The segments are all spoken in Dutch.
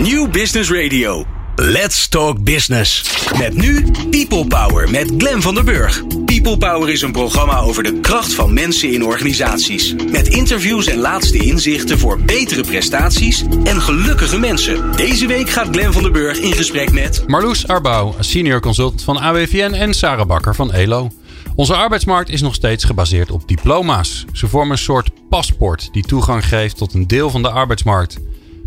New Business Radio. Let's Talk Business. Met nu People Power met Glen van der Burg. People Power is een programma over de kracht van mensen in organisaties. Met interviews en laatste inzichten voor betere prestaties en gelukkige mensen. Deze week gaat Glen van der Burg in gesprek met... Marloes Arbouw, senior consultant van AWVN en Sarah Bakker van ELO. Onze arbeidsmarkt is nog steeds gebaseerd op diploma's. Ze vormen een soort paspoort die toegang geeft tot een deel van de arbeidsmarkt.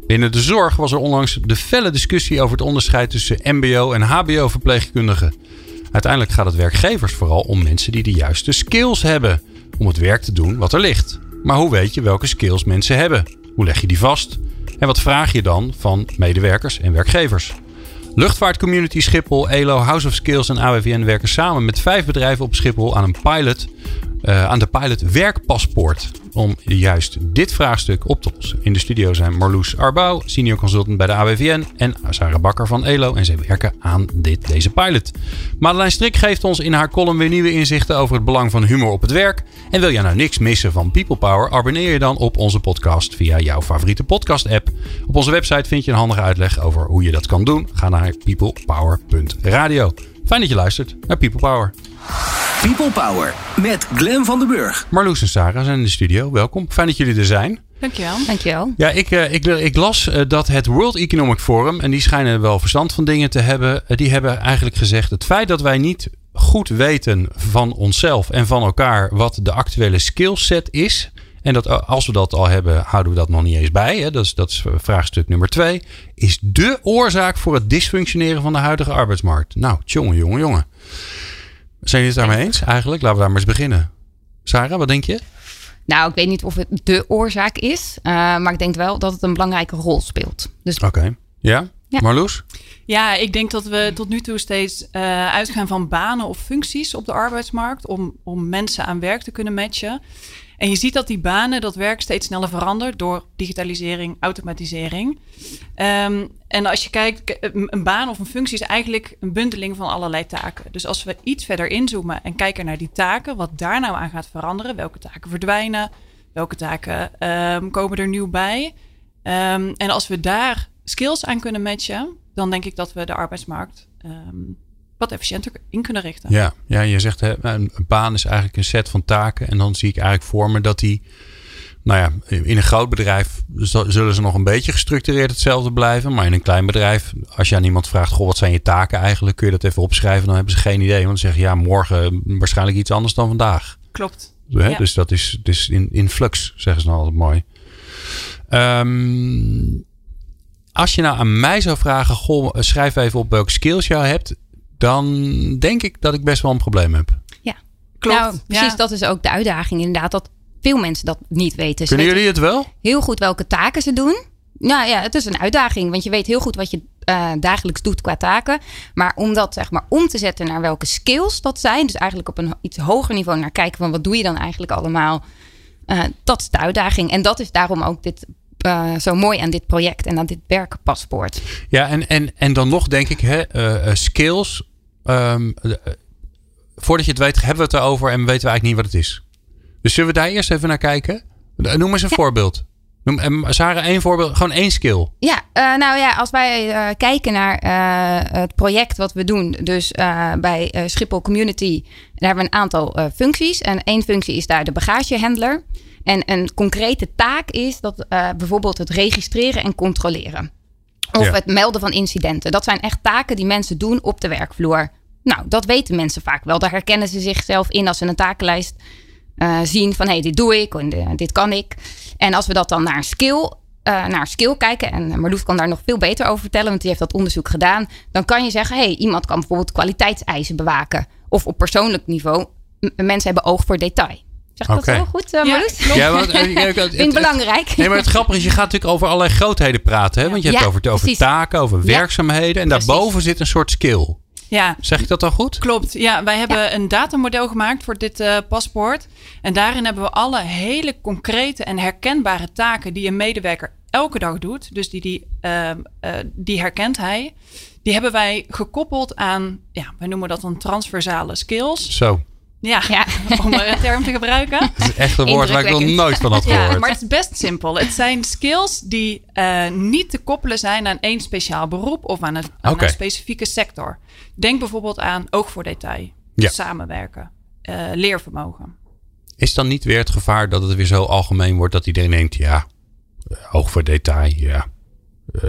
Binnen de zorg was er onlangs de felle discussie over het onderscheid tussen MBO en HBO-verpleegkundigen. Uiteindelijk gaat het werkgevers vooral om mensen die de juiste skills hebben om het werk te doen wat er ligt. Maar hoe weet je welke skills mensen hebben? Hoe leg je die vast? En wat vraag je dan van medewerkers en werkgevers? Luchtvaartcommunity Schiphol, ELO, House of Skills en AWVN werken samen met vijf bedrijven op Schiphol aan een pilot, uh, aan de pilot werkpaspoort om juist dit vraagstuk op te lossen. In de studio zijn Marloes Arbouw, senior consultant bij de AWVN en Sarah Bakker van ELO. En zij werken aan dit, deze pilot. Madeleine Strik geeft ons in haar column weer nieuwe inzichten over het belang van humor op het werk. En wil jij nou niks missen van People Power? Abonneer je dan op onze podcast via jouw favoriete podcast app. Op onze website vind je een handige uitleg over hoe je dat kan doen. Ga naar peoplepower.radio. Fijn dat je luistert naar People Power. People Power met Glen van den Burg. Marloes en Sarah zijn in de studio. Welkom. Fijn dat jullie er zijn. Dankjewel. Dankjewel. Ja, ik, uh, ik, ik, las uh, dat het World Economic Forum, en die schijnen wel verstand van dingen te hebben, die hebben eigenlijk gezegd: het feit dat wij niet goed weten van onszelf en van elkaar wat de actuele skillset is. En dat als we dat al hebben, houden we dat nog niet eens bij. Hè? Dat, is, dat is vraagstuk nummer twee. Is de oorzaak voor het dysfunctioneren van de huidige arbeidsmarkt. Nou, jongen, jongen, jongen. Zijn jullie het daarmee eens eigenlijk? Laten we daar maar eens beginnen. Sarah, wat denk je? Nou, ik weet niet of het de oorzaak is. Uh, maar ik denk wel dat het een belangrijke rol speelt. Dus... Oké. Okay. Ja? ja? Marloes? Ja, ik denk dat we tot nu toe steeds uh, uitgaan van banen of functies op de arbeidsmarkt. Om, om mensen aan werk te kunnen matchen. En je ziet dat die banen, dat werk steeds sneller verandert door digitalisering, automatisering. Um, en als je kijkt, een baan of een functie is eigenlijk een bundeling van allerlei taken. Dus als we iets verder inzoomen en kijken naar die taken, wat daar nou aan gaat veranderen, welke taken verdwijnen, welke taken um, komen er nieuw bij. Um, en als we daar skills aan kunnen matchen, dan denk ik dat we de arbeidsmarkt wat efficiënter in kunnen richten. Ja, ja je zegt hè, een baan is eigenlijk een set van taken. En dan zie ik eigenlijk voor me dat die. Nou ja, in een groot bedrijf zullen ze nog een beetje gestructureerd hetzelfde blijven. Maar in een klein bedrijf, als je aan iemand vraagt: Goh, wat zijn je taken eigenlijk? Kun je dat even opschrijven? Dan hebben ze geen idee. Want dan zeggen ja, morgen waarschijnlijk iets anders dan vandaag. Klopt. Hè? Ja. Dus dat is dus in, in flux, zeggen ze dan altijd mooi. Um, als je nou aan mij zou vragen: Goh, schrijf even op welke skills je hebt dan denk ik dat ik best wel een probleem heb. Ja, klopt. Nou, precies, ja. dat is ook de uitdaging inderdaad. Dat veel mensen dat niet weten. Kunnen jullie het wel? Heel goed welke taken ze doen. Nou ja, het is een uitdaging, want je weet heel goed wat je uh, dagelijks doet qua taken. Maar om dat zeg maar om te zetten naar welke skills dat zijn, dus eigenlijk op een iets hoger niveau naar kijken van wat doe je dan eigenlijk allemaal, uh, dat is de uitdaging. En dat is daarom ook dit uh, zo mooi aan dit project en aan dit werkpaspoort. Ja, en, en, en dan nog denk ik, hè, uh, skills. Um, voordat je het weet, hebben we het erover en weten we eigenlijk niet wat het is. Dus zullen we daar eerst even naar kijken? Noem eens een ja. voorbeeld. Noem, en Sarah, één voorbeeld, gewoon één skill. Ja, uh, nou ja, als wij uh, kijken naar uh, het project wat we doen, dus bij Schiphol Community, daar hebben we een aantal functies. En één functie is daar de bagagehandler. En een concrete taak is dat bijvoorbeeld het registreren en controleren. Of ja. het melden van incidenten. Dat zijn echt taken die mensen doen op de werkvloer. Nou, dat weten mensen vaak wel. Daar herkennen ze zichzelf in als ze een takenlijst uh, zien van hé, hey, dit doe ik en dit kan ik. En als we dat dan naar een skill, uh, naar skill kijken, en Marloes kan daar nog veel beter over vertellen, want die heeft dat onderzoek gedaan, dan kan je zeggen, hé, hey, iemand kan bijvoorbeeld kwaliteitseisen bewaken. Of op persoonlijk niveau, mensen hebben oog voor detail. Zeg ik okay. dat zo goed, uh, Marloes? Ja, ja want, uh, Vind ik belangrijk. Nee, maar het grappige is, je gaat natuurlijk over allerlei grootheden praten. Hè? Want je hebt ja, over, over taken, over werkzaamheden. En precies. daarboven zit een soort skill. Ja. Zeg ik dat dan goed? Klopt. Ja, wij hebben ja. een datamodel gemaakt voor dit uh, paspoort. En daarin hebben we alle hele concrete en herkenbare taken die een medewerker elke dag doet. Dus die, die, uh, uh, die herkent hij. Die hebben wij gekoppeld aan, ja, wij noemen dat dan transversale skills. Zo. Ja, Ja. om een term te gebruiken. Dat is echt een woord waar ik nog nooit van had Ja, gehoord. maar het is best simpel. Het zijn skills die eh, niet te koppelen zijn aan één speciaal beroep of aan een, aan een specifieke sector. Denk bijvoorbeeld aan oog voor detail, Ja. samenwerken, eh, leervermogen. Is dan niet weer het gevaar dat het weer zo algemeen wordt dat iedereen denkt, ja, eh, oog voor detail, ja. eh,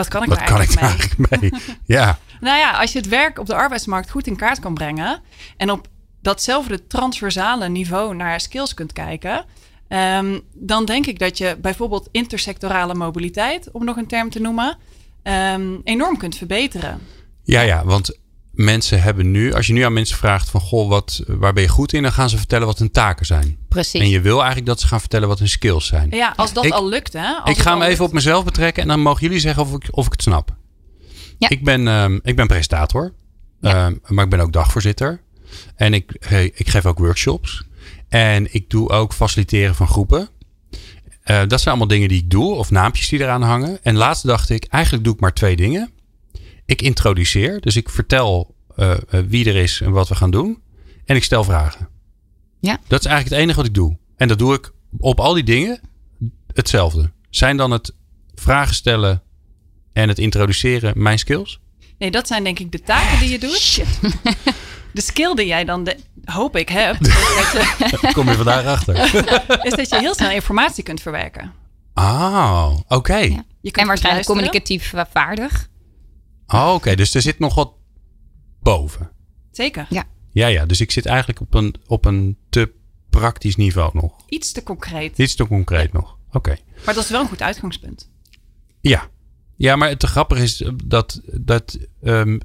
Wat kan ik wat kan ik mee? eigenlijk mee? Ja, Nou ja, als je het werk op de arbeidsmarkt goed in kaart kan brengen en op datzelfde transversale niveau naar skills kunt kijken, ehm, dan denk ik dat je bijvoorbeeld intersectorale mobiliteit, om nog een term te noemen, ehm, enorm kunt verbeteren. ja, ja, want mensen hebben nu, als je nu aan mensen vraagt van, goh, wat, waar ben je goed in? Dan gaan ze vertellen wat hun taken zijn. Precies. En je wil eigenlijk dat ze gaan vertellen wat hun skills zijn. Ja, als dat Ik- al lukt, hè? Als ik ga hem even lukt. op mezelf betrekken en dan mogen jullie zeggen of ik, of ik het snap. Ja. Ik, ben, ehm, ik ben presentator, ehm, maar ik ben ook dagvoorzitter. En ik, ik geef ook workshops. En ik doe ook faciliteren van groepen. Eh, dat zijn allemaal dingen die ik doe, of naampjes die eraan hangen. En laatst dacht ik, eigenlijk doe ik maar twee dingen. Ik introduceer, dus ik vertel eh, eh, wie er is en wat we gaan doen. En ik stel vragen. Ja. Dat is eigenlijk het enige wat ik doe. En dat doe ik op al die dingen hetzelfde. Zijn dan het vragen stellen en het introduceren mijn skills? Nee, dat zijn denk ik de taken die je doet. De skill die jij dan, de- hoop ik, hebt, je, Kom je vandaag achter. is dat je heel snel informatie kunt verwerken. Ah, oké. Ja. Je kunt En waarschijnlijk luisteren. communicatief eh, vaardig. Oh, oké, dus er zit nog wat boven. Zeker. Ja. Ja, ja, dus ik zit eigenlijk op een, op een te praktisch niveau nog. Iets te concreet. Iets te concreet nog. Oké. Maar dat is wel een goed uitgangspunt. Ja. Ja, maar het grappige is dat, dat ehm,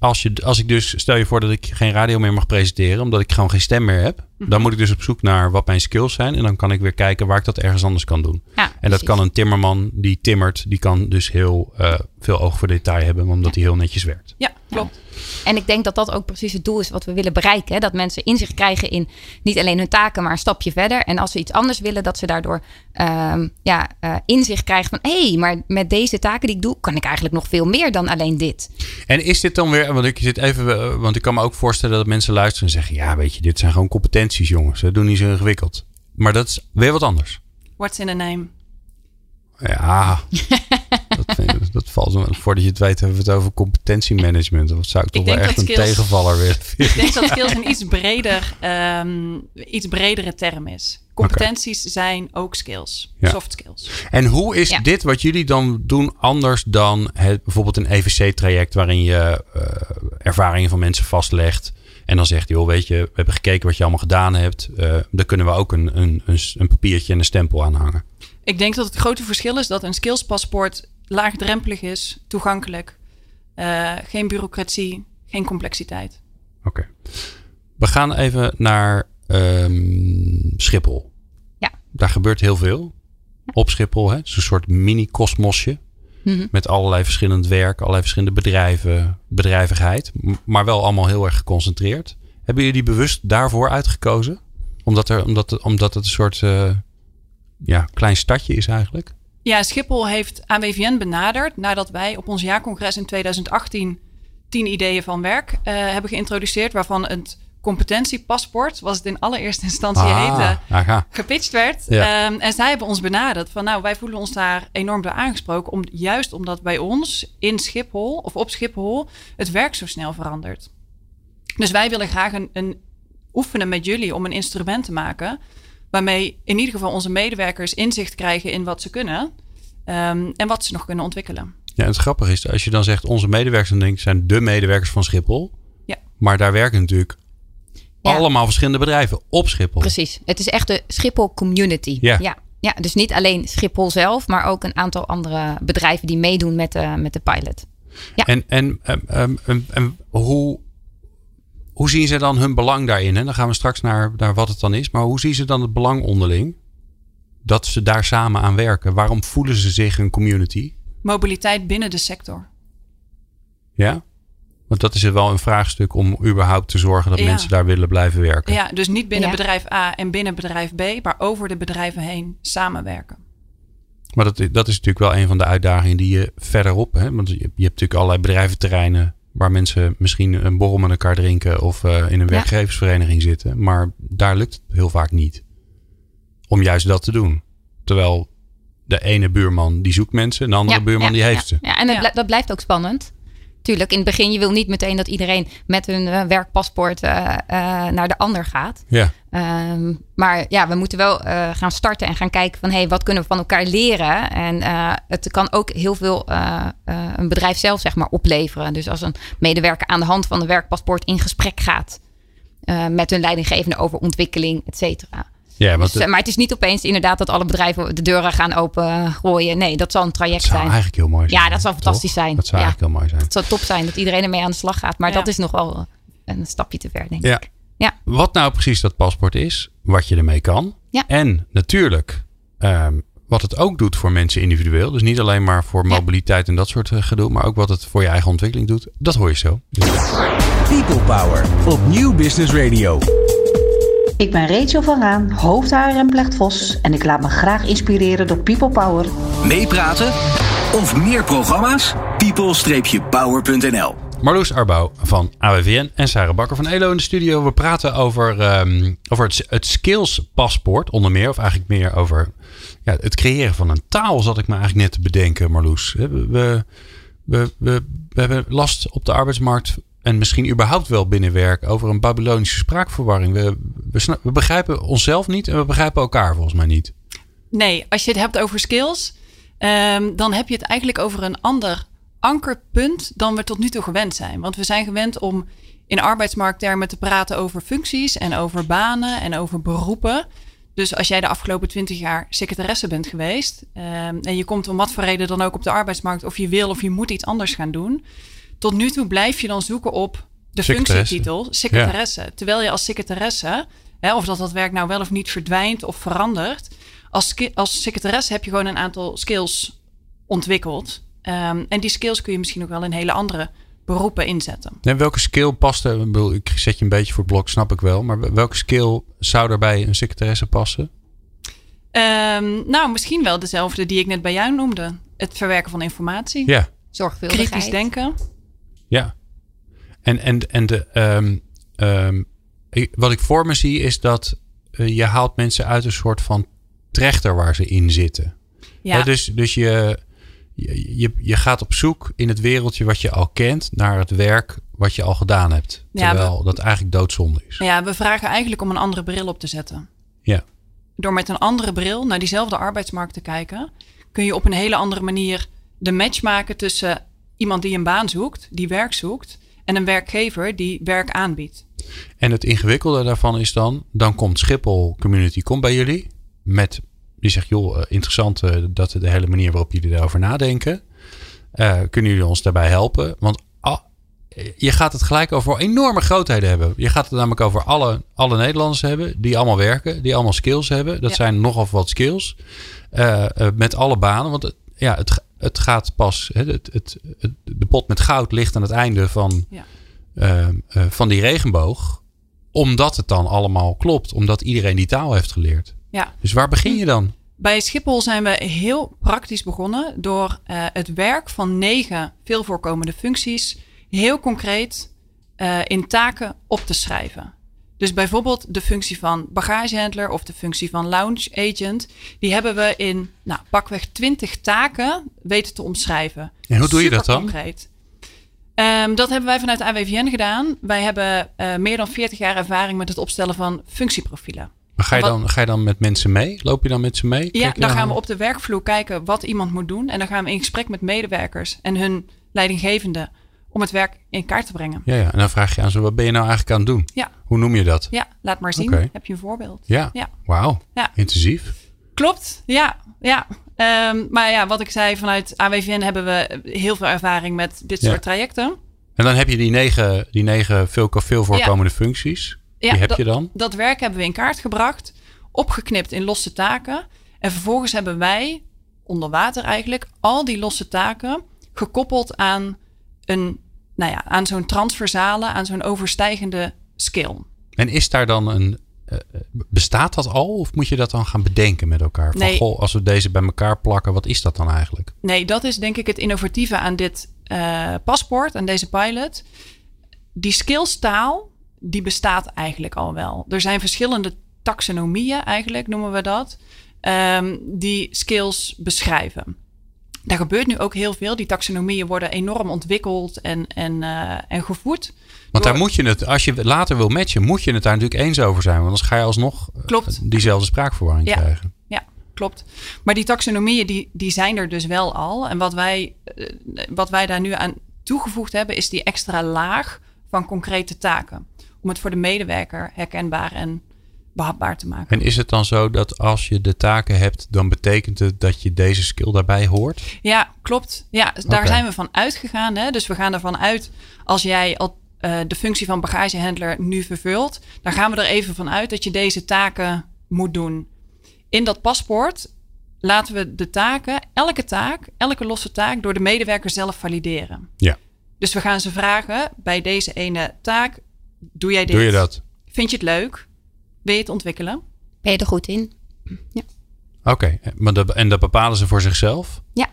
als, je, als ik dus, stel je voor dat ik geen radio meer mag presenteren, omdat ik gewoon geen stem meer heb, Mhm. dan moet ik dus op zoek naar wat mijn skills zijn. En dan kan ik weer kijken waar ik dat ergens anders kan doen. Ja, En dat kan een timmerman die timmert, die kan dus heel eh, veel oog voor detail hebben, omdat hij heel netjes werkt. Ja, klopt. En ik denk dat dat ook precies het doel is wat we willen bereiken. Hè? Dat mensen inzicht krijgen in niet alleen hun taken, maar een stapje verder. En als ze iets anders willen, dat ze daardoor ehm, ja, eh, inzicht krijgen van... hé, hey, maar met deze taken die ik doe, kan ik eigenlijk nog veel meer dan alleen dit. En is dit dan weer, want ik zit even, eh, want ik kan me ook voorstellen dat mensen luisteren en zeggen, ja, weet je, dit zijn gewoon competenties, jongens. Ze doen niet zo ingewikkeld. Maar dat is weer wat anders. What's in a name? Ja, dat, vind dat valt me. Voordat je het weet, hebben we het over competentiemanagement. Dat zou ik toch Ik wel echt een tegenvaller willen Ik denk dat skills een iets, breder, ehm, iets bredere term is. Competenties zijn ook skills. Ja. Soft skills. En hoe is Ja. dit wat jullie dan doen anders dan het, bijvoorbeeld een EVC-traject waarin je eh, ervaringen van mensen vastlegt en dan zegt, joh, weet je, we hebben gekeken wat je allemaal gedaan hebt. Eh daar kunnen we ook een, een, een, een papiertje en een stempel aan hangen. Ik denk dat het grote verschil is dat een skillspaspoort laagdrempelig is, toegankelijk. eh, geen bureaucratie, geen complexiteit. Oké. We gaan even naar ehm, Schiphol. Ja. Daar gebeurt heel veel. Op Schiphol, hè? Het is een soort mini-kosmosje. Mhm. Met allerlei verschillend werk, allerlei verschillende bedrijven, bedrijvigheid. m- Maar wel allemaal heel erg geconcentreerd. Hebben jullie bewust daarvoor uitgekozen? Omdat, er, omdat, het, omdat het een soort eh, ja, klein stadje is eigenlijk? Ja, Schiphol heeft AWVN benaderd nadat wij op ons jaarcongres in 2018 tien ideeën van werk eh, hebben geïntroduceerd, waarvan het competentiepaspoort, zoals het in allereerste instantie heette, aha. gepitcht werd. Ja. Ehm, en zij hebben ons benaderd van nou, wij voelen ons daar enorm door aangesproken. Om, juist omdat bij ons in Schiphol of op Schiphol het werk zo snel verandert. Dus wij willen graag een, een oefenen met jullie om een instrument te maken. Waarmee in ieder geval onze medewerkers inzicht krijgen in wat ze kunnen. ehm, en wat ze nog kunnen ontwikkelen. Ja, en het grappige is, als je dan zegt onze medewerkers, dan denk ik, zijn de medewerkers van Schiphol. Ja. Maar daar werken natuurlijk Ja. allemaal verschillende bedrijven op Schiphol. Precies. Het is echt de Schiphol community. Ja. ja. Ja, dus niet alleen Schiphol zelf, maar ook een aantal andere bedrijven die meedoen met de, met de pilot. Ja. En, en, en, en, en- en hoe, hoe zien ze dan hun belang daarin? En dan gaan we straks naar, naar wat het dan is. Maar hoe zien ze dan het belang onderling? Dat ze daar samen aan werken. Waarom voelen ze zich een community? Mobiliteit binnen de sector. Ja? Want dat is wel een vraagstuk om überhaupt te zorgen dat Ja. mensen daar willen blijven werken. Ja, dus niet binnen Ja. bedrijf A en binnen bedrijf B, maar over de bedrijven heen samenwerken. Maar dat, dat is natuurlijk wel een van de uitdagingen die je verderop... Hè, want je, je hebt natuurlijk allerlei bedrijventerreinen Waar mensen misschien een borrel met elkaar drinken of uh, in een Ja. werkgeversvereniging zitten. Maar daar lukt het heel vaak niet. Om juist dat te doen. Terwijl de ene buurman die zoekt mensen en de andere Ja, buurman ja, die heeft ja. ze. Ja, en het Ja. bl- dat blijft ook spannend. Tuurlijk, in het begin, je wil niet meteen dat iedereen met hun eh, werkpaspoort eh, eh, naar de ander gaat. Ja. Ehm, maar ja, we moeten wel gaan starten en gaan kijken van... hé, hey, wat kunnen we van elkaar leren? En het kan ook heel veel een bedrijf zelf zeg maar opleveren. Dus als een medewerker aan de hand van een werkpaspoort in gesprek gaat... met hun leidinggevende over ontwikkeling, et cetera. Ja, Dus, het eh, maar het is niet opeens inderdaad dat alle bedrijven de deuren gaan opengooien. Nee, dat zal een traject zou zijn. eigenlijk heel mooi zijn. Ja, dat zou toch? fantastisch zijn. Dat zou Ja. eigenlijk heel mooi zijn. Het zou top zijn dat iedereen ermee aan de slag gaat. Maar Ja. dat is nog wel een stapje te ver, denk ik. Ja. Wat nou precies dat paspoort is, wat je ermee kan. Ja. En natuurlijk ehm, wat het ook doet voor mensen individueel. Dus niet alleen maar voor Ja. mobiliteit en dat soort eh, gedoe, maar ook wat het voor je eigen ontwikkeling doet. Dat hoor je zo. People Power op Nieuw Business Radio. Ik ben Rachel van Raan, hoofdhaar en Vos en ik laat me graag inspireren door People Power. Meepraten of meer programma's? people-power.nl Marloes Arbouw van AWVN en Sarah Bakker van ELO in de studio. We praten over, ehm, over het, het skills paspoort onder meer. Of eigenlijk meer over ja, het creëren van een taal zat ik me eigenlijk net te bedenken Marloes. We, we, we hebben last op de arbeidsmarkt en misschien überhaupt wel binnen werk over een Babylonische spraakverwarring. We, we begrijpen onszelf niet en we begrijpen elkaar volgens mij niet. Nee, als je het hebt over skills, ehm, dan heb je het eigenlijk over een ander ankerpunt dan we tot nu toe gewend zijn. Want we zijn gewend om in arbeidsmarkttermen te praten over functies en over banen en over beroepen. Dus als jij de afgelopen twintig jaar secretaresse bent geweest ehm, en je komt om wat voor reden dan ook op de arbeidsmarkt of je wil of je moet iets anders gaan doen. Tot nu toe blijf je dan zoeken op de functietitel secretaresse. Terwijl je als secretaresse, hè, of dat dat werk nou wel of niet verdwijnt of verandert, als, als secretaresse heb je gewoon een aantal skills ontwikkeld. Ehm, en die skills kun je misschien ook wel in hele andere beroepen inzetten. En welke skill past er? Ik zet je een beetje voor het blok, snap ik wel. Maar welke skill zou er bij een secretaresse passen? Ehm, nou, misschien wel dezelfde die ik net bij jou noemde. Het verwerken van informatie. Ja. Zorgvuldigheid. Kritisch denken. Ja. En, en, en de, ehm, ehm, wat ik voor me zie is dat eh, je haalt mensen uit een soort van trechter waar ze in zitten. Ja, dus dus je, je, je, gaat op zoek in het wereldje wat je al kent naar het werk wat je al gedaan hebt. Ja, Terwijl dat eigenlijk doodzonde is. ja, we vragen eigenlijk om een andere bril op te zetten. Ja. Door met een andere bril naar diezelfde arbeidsmarkt te kijken, kun je op een hele andere manier de match maken tussen iemand die een baan zoekt, die werk zoekt, en een werkgever die werk aanbiedt. En het ingewikkelde daarvan is dan, dan komt Schiphol Community komt bij jullie met, die zegt, joh, eh, interessant eh, dat de hele manier waarop jullie daarover nadenken. Eh, kunnen jullie ons daarbij helpen? Want ah, je gaat het gelijk over enorme grootheden hebben. Je gaat het namelijk over alle, alle Nederlanders hebben die allemaal werken, die allemaal skills hebben. Dat Ja. zijn nogal wat skills. Met alle banen, want het, ja, het, het gaat pas, het, het, het- de pot met goud ligt aan het einde van, Ja. eh, eh, van die regenboog. Omdat het dan allemaal klopt. Omdat iedereen die taal heeft geleerd. Ja. Dus waar begin je dan? Bij Schiphol zijn we heel praktisch begonnen door eh, het werk van negen veel voorkomende functies heel concreet eh, in taken op te schrijven. Dus bijvoorbeeld de functie van bagagehandler of de functie van lounge agent, die hebben we in nou, pakweg 20 taken weten te omschrijven. En hoe doe je dat dan? Superconcreet. Ehm, dat hebben wij vanuit AWVN gedaan. Wij hebben eh, meer dan 40 jaar ervaring met het opstellen van functieprofielen. Maar ga, je dan, ga je dan met mensen mee? Loop je dan met ze mee? Ja, Kijk dan gaan we op de werkvloer kijken wat iemand moet doen. En dan gaan we in gesprek met medewerkers en hun leidinggevende om het werk in kaart te brengen. Ja, ja, en dan vraag je aan ze, wat ben je nou eigenlijk aan het doen? Ja. Hoe noem je dat? Ja, laat maar zien. Heb je een voorbeeld? Ja, Ja. wauw. Ja. Intensief. Klopt, ja. ja. Ehm, maar ja, wat ik zei, vanuit AWVN hebben we heel veel ervaring met dit soort trajecten. En dan heb je die negen, die negen veel, veel voorkomende functies. Ja, die heb dat- je dan. Dat werk hebben we in kaart gebracht, opgeknipt in losse taken. En vervolgens hebben wij, onder water eigenlijk, al die losse taken gekoppeld aan, een, nou ja, aan zo'n transversale, aan zo'n overstijgende skill. En is daar dan een... eh, bestaat dat al? Of moet je dat dan gaan bedenken met elkaar? Van, Nee. goh, als we deze bij elkaar plakken, wat is dat dan eigenlijk? Nee, dat is denk ik het innovatieve aan dit uh, paspoort en deze pilot, die skillstaal, die bestaat eigenlijk al wel. Er zijn verschillende taxonomieën, eigenlijk noemen we dat, um, die skills beschrijven. Daar gebeurt nu ook heel veel. Die taxonomieën worden enorm ontwikkeld en, en, uh, en gevoed. Want daar moet je het, als je later wil matchen, moet je het daar natuurlijk eens over zijn. Want anders ga je alsnog Klopt. diezelfde spraakverwarring ja. krijgen. Ja, klopt. Maar die taxonomieën die, die zijn er dus wel al. En wat wij, uh, wat wij daar nu aan toegevoegd hebben, is die extra laag van concrete taken. Om het voor de medewerker herkenbaar en behapbaar te maken. En is het dan zo dat als je de taken hebt, dan betekent het dat je deze skill daarbij hoort? Ja, klopt. Ja, daar okay. zijn we van uitgegaan. Hè? Dus we gaan ervan uit, als jij al uh, de functie van bagagehandler nu vervult, dan gaan we er even van uit dat je deze taken moet doen. In dat paspoort laten we de taken, elke taak, elke losse taak, door de medewerker zelf valideren. Ja. Dus we gaan ze vragen bij deze ene taak: doe jij dit? Doe je dat? Vind je het leuk? Wil je het ontwikkelen? Ben je er goed in? Ja. Oké, okay. maar dat, en dat bepalen ze voor zichzelf? Ja.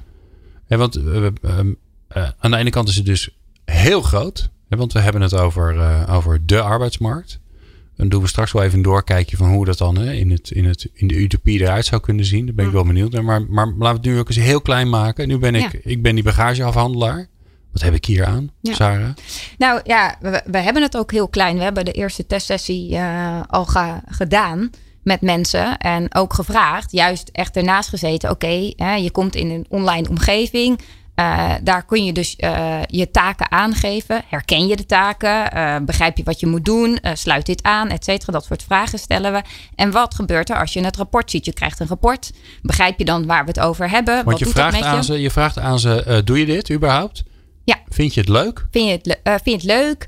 ja want uh, uh, aan de ene kant is het dus heel groot. Hè, want we hebben het over, uh, over de arbeidsmarkt. Dan doen we straks wel even een doorkijkje van hoe dat dan hè, in, het, in, het, in de utopie eruit zou kunnen zien. Daar ben ik wel benieuwd naar. Maar, maar laten we het nu ook eens heel klein maken. Nu ben ik, ja. ik ben die bagageafhandelaar. Wat heb ik hier aan, ja. Sarah? Nou ja, we, we, hebben het ook heel klein. We hebben de eerste testsessie uh, al ga, gedaan met mensen. En ook gevraagd, juist echt ernaast gezeten. Oké, okay, je komt in een online omgeving. Uh, daar kun je dus uh, je taken aangeven. Herken je de taken? Uh, begrijp je wat je moet doen? sluit dit aan? Et cetera. Dat soort vragen stellen we. En wat gebeurt er als je het rapport ziet? Je krijgt een rapport. Begrijp je dan waar we het over hebben? Want wat je, doet vraagt dat met aan je? Ze, je vraagt aan ze: doe je dit überhaupt? Ja. Vind je het leuk? Vind je het, vind je het leuk?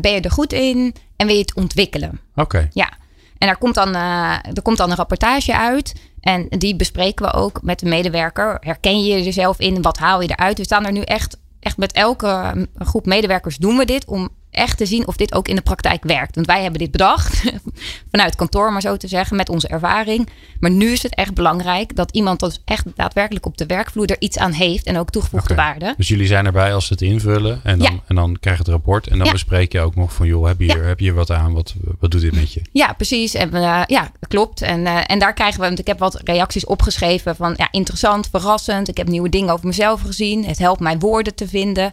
ben je er goed in? En wil je het ontwikkelen? Oké. Okay. Ja. En daar komt, dan, er komt dan een rapportage uit. En die bespreken we ook met de medewerker. Herken je jezelf in? Wat haal je eruit? We staan er nu echt, echt met elke groep medewerkers doen we dit om echt te zien of dit ook in de praktijk werkt. Want wij hebben dit bedacht vanuit kantoor, maar zo te zeggen, met onze ervaring. Maar nu is het echt belangrijk dat iemand dat echt daadwerkelijk op de werkvloer er iets aan heeft en ook toegevoegde okay. waarde. Dus jullie zijn erbij als ze het invullen en dan, Ja. en dan krijg je het rapport en dan Ja. bespreek je ook nog van joh, heb je hier, heb je hier wat aan? Wat, wat doet dit met je? Ja, precies. En, eh, ja, klopt. En, eh, en daar krijgen we, want ik heb wat reacties opgeschreven van ja, interessant, verrassend. Ik heb nieuwe dingen over mezelf gezien. Het helpt mij woorden te vinden.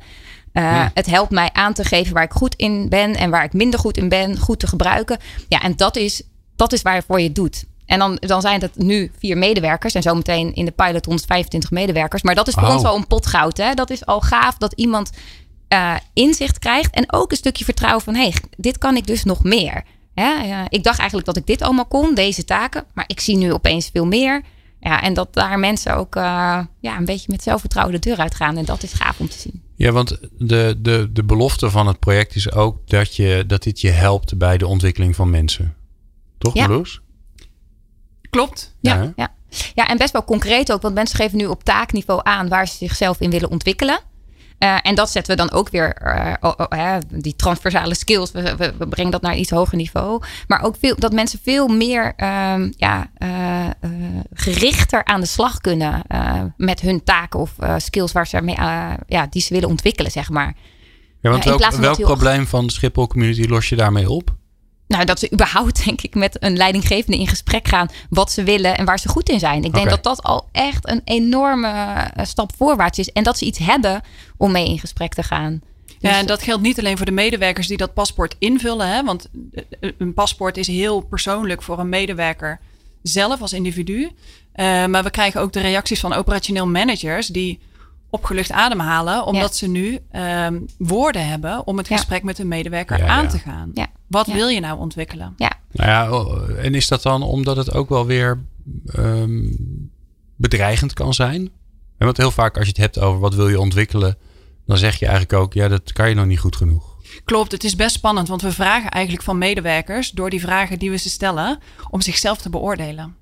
Uh, Ja. Het helpt mij aan te geven waar ik goed in ben en waar ik minder goed in ben, goed te gebruiken. Ja, en dat is, dat is waarvoor je het doet. En dan, dan zijn het nu vier medewerkers en zometeen in de pilot 125 medewerkers. Maar dat is voor Oh. ons al een pot goud. Hè? Dat is al gaaf dat iemand eh, inzicht krijgt en ook een stukje vertrouwen van hé, hey, dit kan ik dus nog meer. Ja, ja, ik dacht eigenlijk dat ik dit allemaal kon, deze taken, maar ik zie nu opeens veel meer. Ja, en dat daar mensen ook eh, ja, een beetje met zelfvertrouwen de deur uitgaan. En dat is gaaf om te zien. Ja, want de, de, de belofte van het project is ook dat, je, dat dit je helpt bij de ontwikkeling van mensen. Toch, Ja. Marloes? Klopt. Ja, ja. ja, en best wel concreet ook, want mensen geven nu op taakniveau aan waar ze zichzelf in willen ontwikkelen. Eh, en dat zetten we dan ook weer, eh, oh, oh, die transversale skills, we, we, we brengen dat naar een iets hoger niveau. Maar ook veel, dat mensen veel meer ehm, ja, eh, gerichter aan de slag kunnen met hun taken of skills waar ze mee, ja, die ze willen ontwikkelen, zeg maar. Ja, want welk, probleem van de Schiphol community los je daarmee op? Nou, dat ze überhaupt, denk ik, met een leidinggevende in gesprek gaan. wat ze willen en waar ze goed in zijn. Ik denk dat dat al echt een enorme eh, stap voorwaarts is. En dat ze iets hebben om mee in gesprek te gaan. Dus- Ja, en dat geldt niet alleen voor de medewerkers die dat paspoort invullen. Hè? Want eh, een paspoort is heel persoonlijk voor een medewerker zelf als individu. Eh, maar we krijgen ook de reacties van operationeel managers die opgelucht ademhalen. Omdat ze nu ehm, woorden hebben om het Ja. gesprek met hun medewerker Ja, aan ja. te gaan. Ja. Wat Ja. wil je nou ontwikkelen? Ja, Nou ja, oh, en is dat dan omdat het ook wel weer ehm, bedreigend kan zijn? En want heel vaak als je het hebt over wat wil je ontwikkelen, dan zeg je eigenlijk ook, ja, dat kan je nog niet goed genoeg. Klopt, het is best spannend, want we vragen eigenlijk van medewerkers, door die vragen die we ze stellen, om zichzelf te beoordelen.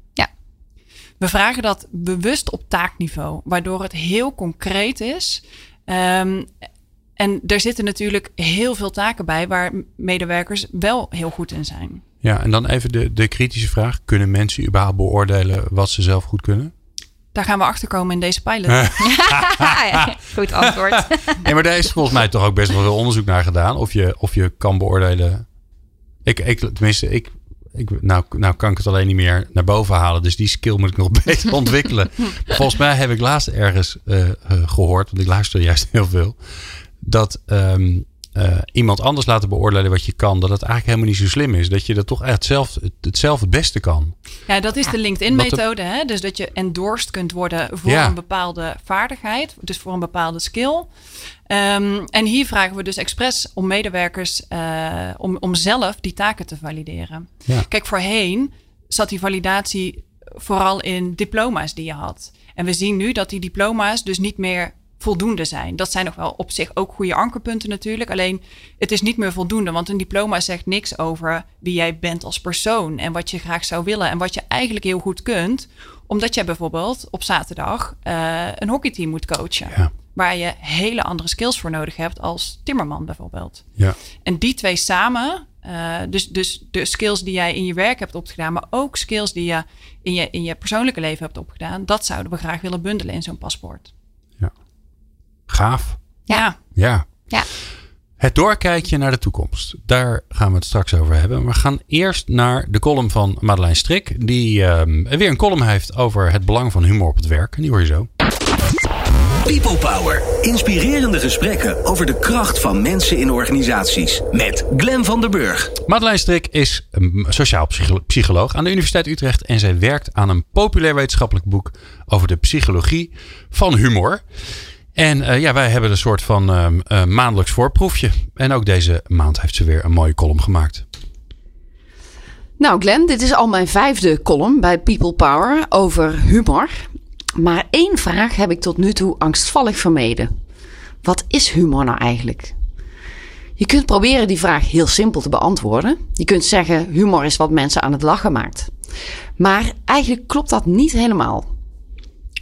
We vragen dat bewust op taakniveau, waardoor het heel concreet is. Ehm, en er zitten natuurlijk heel veel taken bij waar medewerkers wel heel goed in zijn. Ja, en dan even de, de kritische vraag: kunnen mensen überhaupt beoordelen wat ze zelf goed kunnen? Daar gaan we achter komen in deze pilot. Goed antwoord. Nee, maar daar is volgens mij toch ook best wel veel onderzoek naar gedaan. Of je, of je kan beoordelen. Ik, ik, tenminste, ik, ik, nou, nou kan ik het alleen niet meer naar boven halen. Dus die skill moet ik nog beter ontwikkelen. Volgens mij heb ik laatst ergens uh, uh, gehoord, want ik luister juist heel veel. Dat um, uh, iemand anders laten beoordelen wat je kan, dat het eigenlijk helemaal niet zo slim is. Dat je dat toch echt zelf het, zelf het beste kan. Ja, dat is de LinkedIn-methode. Hè? Dus dat je endorsed kunt worden voor ja. een bepaalde vaardigheid, dus voor een bepaalde skill. Um, en hier vragen we dus expres om medewerkers uh, om, om zelf die taken te valideren. Ja. Kijk, voorheen zat die validatie vooral in diploma's die je had. En we zien nu dat die diploma's dus niet meer voldoende zijn. Dat zijn nog wel op zich ook goede ankerpunten natuurlijk. Alleen het is niet meer voldoende, want een diploma zegt niks over wie jij bent als persoon en wat je graag zou willen en wat je eigenlijk heel goed kunt, omdat jij bijvoorbeeld op zaterdag uh, een hockeyteam moet coachen. Ja. Waar je hele andere skills voor nodig hebt als timmerman bijvoorbeeld. Ja. En die twee samen, uh, dus, dus de skills die jij in je werk hebt opgedaan, maar ook skills die je in je, in je persoonlijke leven hebt opgedaan, dat zouden we graag willen bundelen in zo'n paspoort. Gaaf. Ja. Ja. ja. Het doorkijkje naar de toekomst. Daar gaan we het straks over hebben. We gaan eerst naar de column van Madeleine Strik. Die uh, weer een column heeft over het belang van humor op het werk. En die hoor je zo. People Power. Inspirerende gesprekken over de kracht van mensen in organisaties. Met Glen van der Burg. Madeleine Strik is sociaal psycholoog aan de Universiteit Utrecht. En zij werkt aan een populair wetenschappelijk boek over de psychologie van humor. En uh, ja, wij hebben een soort van uh, uh, maandelijks voorproefje. En ook deze maand heeft ze weer een mooie column gemaakt. Nou, Glenn, dit is al mijn vijfde column bij People Power over humor. Maar één vraag heb ik tot nu toe angstvallig vermeden. Wat is humor nou eigenlijk? Je kunt proberen die vraag heel simpel te beantwoorden. Je kunt zeggen: humor is wat mensen aan het lachen maakt. Maar eigenlijk klopt dat niet helemaal.